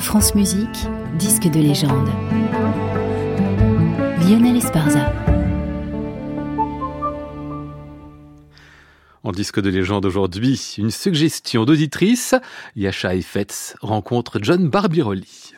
France Musique, disque de légende. Lionel Esparza. En disque de légende aujourd'hui, une suggestion d'auditrice. Yasha Effetz rencontre John Barbirolli.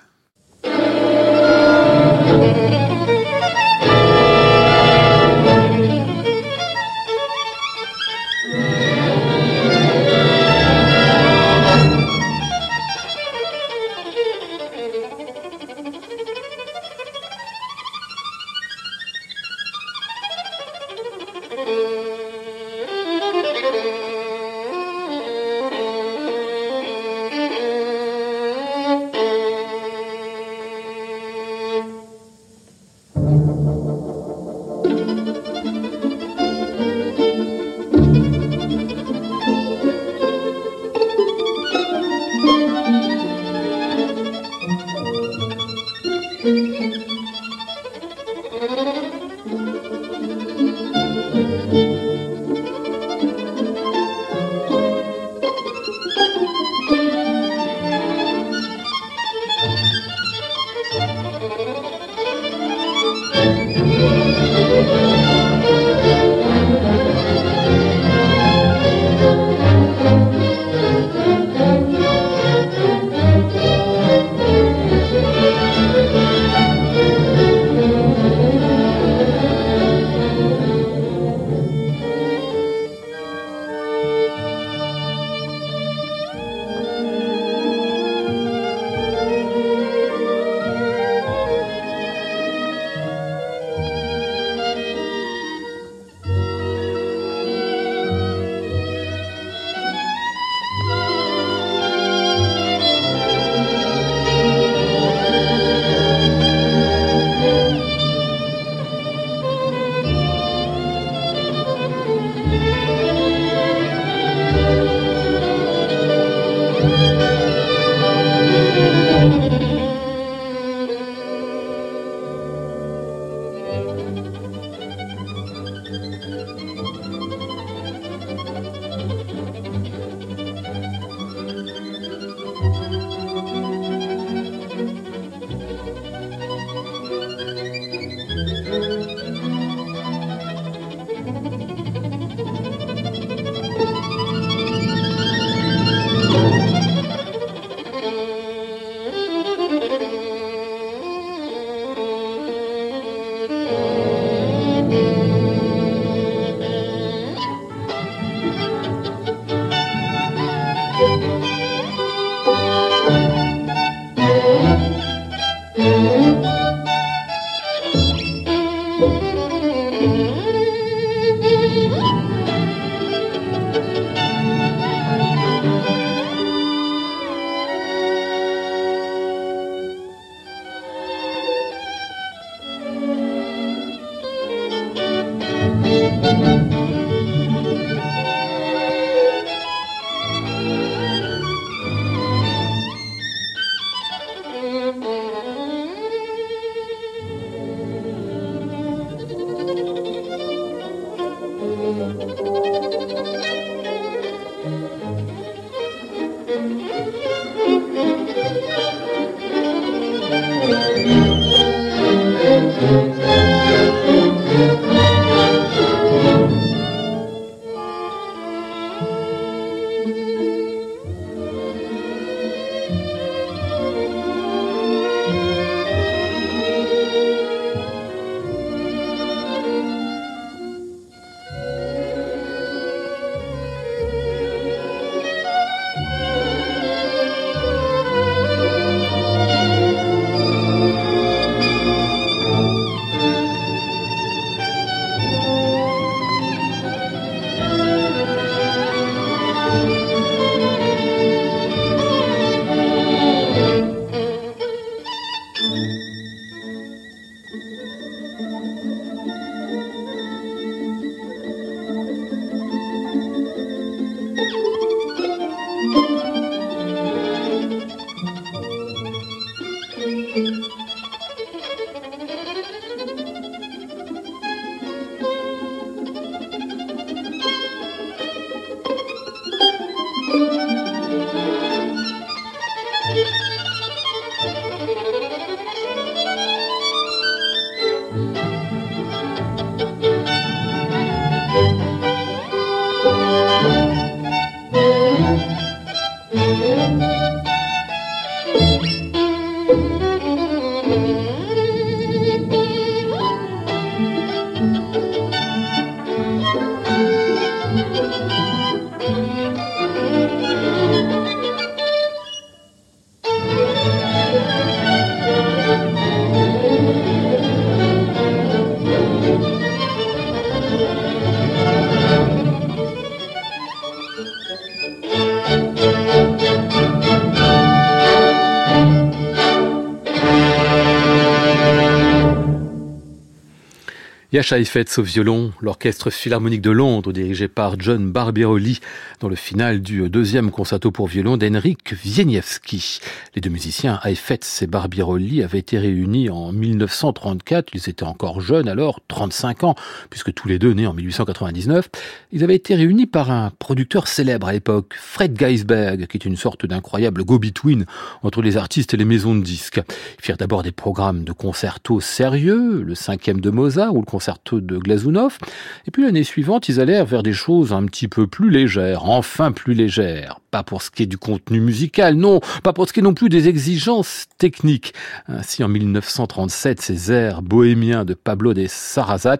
Yasha Heifetz au violon, l'orchestre philharmonique de Londres dirigé par John Barbirolli dans le final du deuxième concerto pour violon d'Henrik Wieniawski. Les deux musiciens, Heifetz et Barbirolli, avaient été réunis en 1934. Ils étaient encore jeunes alors, 35 ans, puisque tous les deux nés en 1899. Ils avaient été réunis par un producteur célèbre à l'époque, Fred Geisberg, qui est une sorte d'incroyable go-between entre les artistes et les maisons de disques. Ils firent d'abord des programmes de concertos sérieux, le cinquième de Mozart ou le concerto de Glazunov. Et puis l'année suivante, ils allèrent vers des choses un petit peu plus légères, enfin plus légères. Pas pour ce qui est du contenu musical, non, pas pour ce qui est non plus des exigences techniques. Ainsi, en 1937, ces airs bohémiens de Pablo de Sarrazat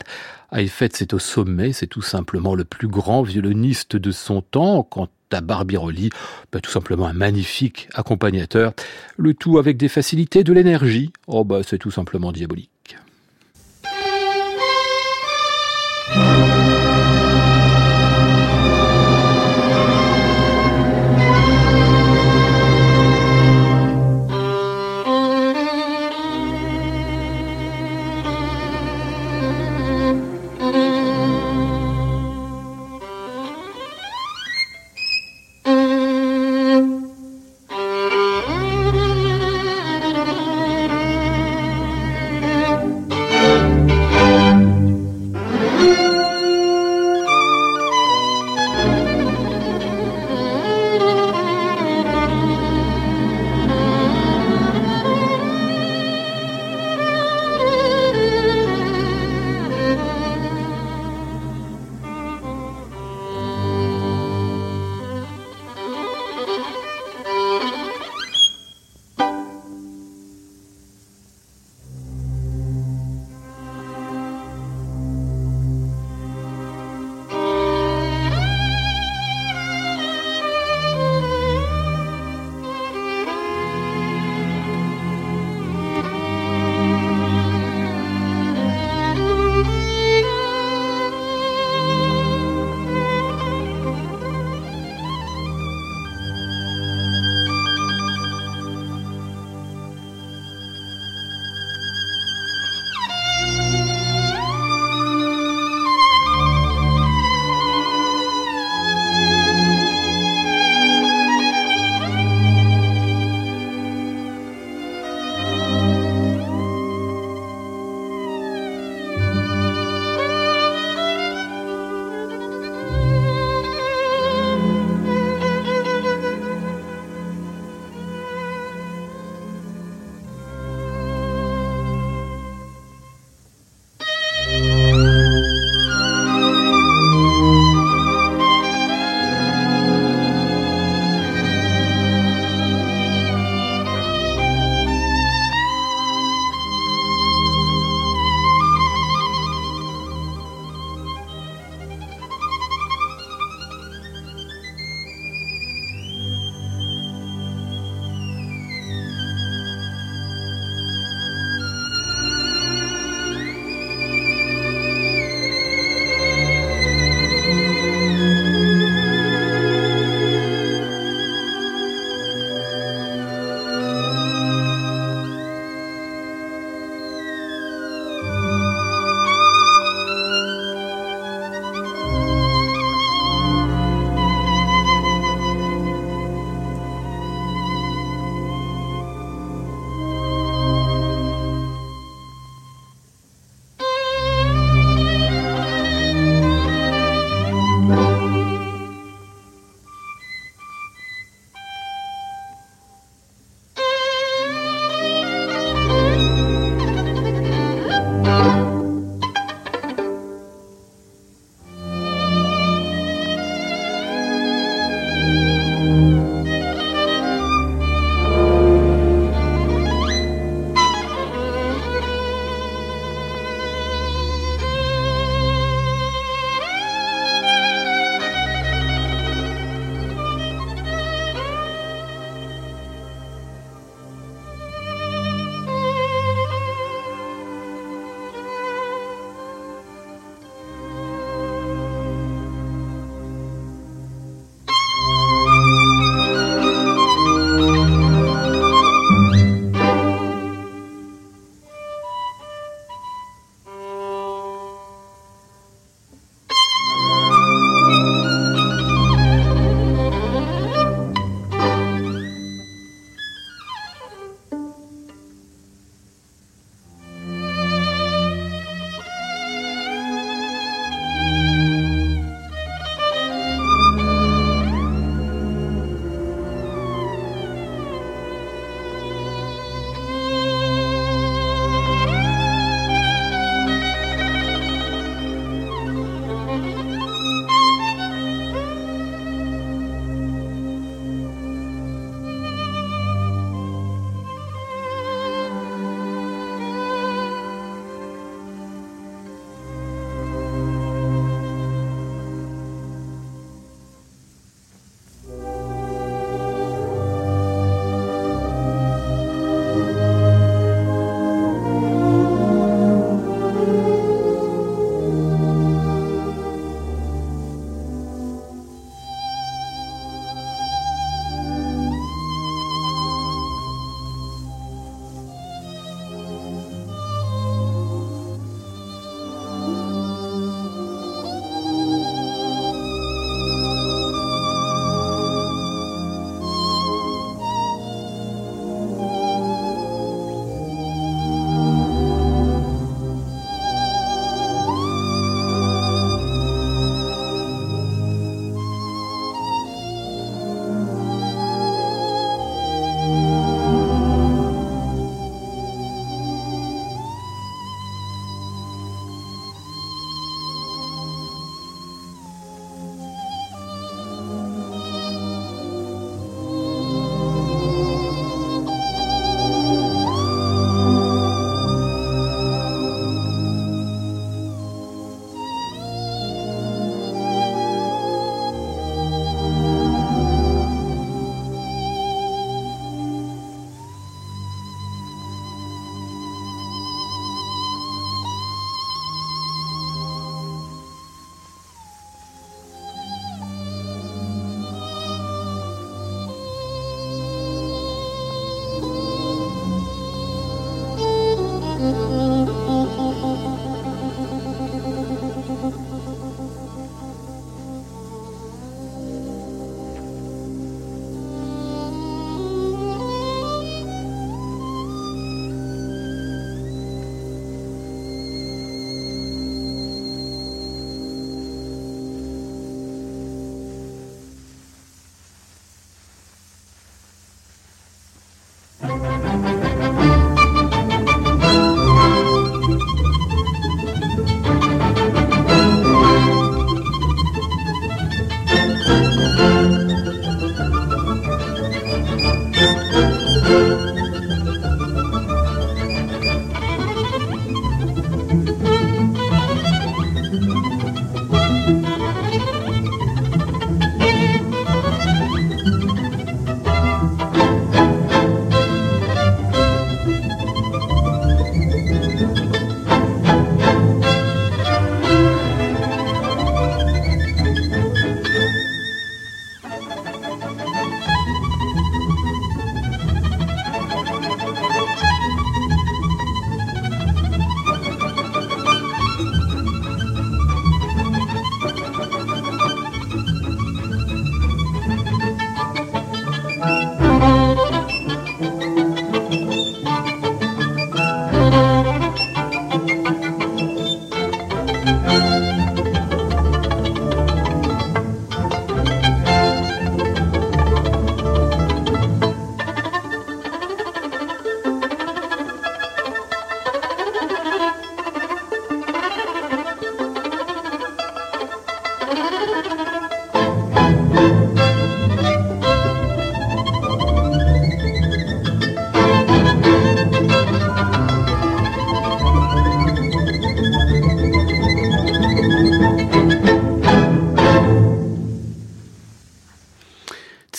Heifetz c'est au sommet, c'est tout simplement le plus grand violoniste de son temps. Quant à Barbirolli, bah, tout simplement un magnifique accompagnateur. Le tout avec des facilités, de l'énergie. Oh bah c'est tout simplement diabolique.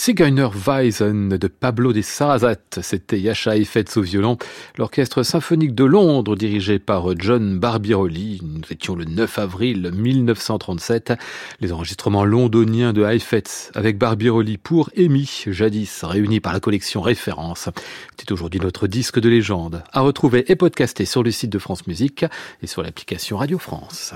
Weisen de Pablo de Sarrazat. C'était Yasha Effetz au violon. L'orchestre symphonique de Londres dirigé par John Barbirolli. Nous étions le 9 avril 1937. Les enregistrements londoniens de Heifetz avec Barbirolli pour Amy, jadis réunis par la collection Référence. C'est aujourd'hui notre disque de légende à retrouver et podcaster sur le site de France Musique et sur l'application Radio France.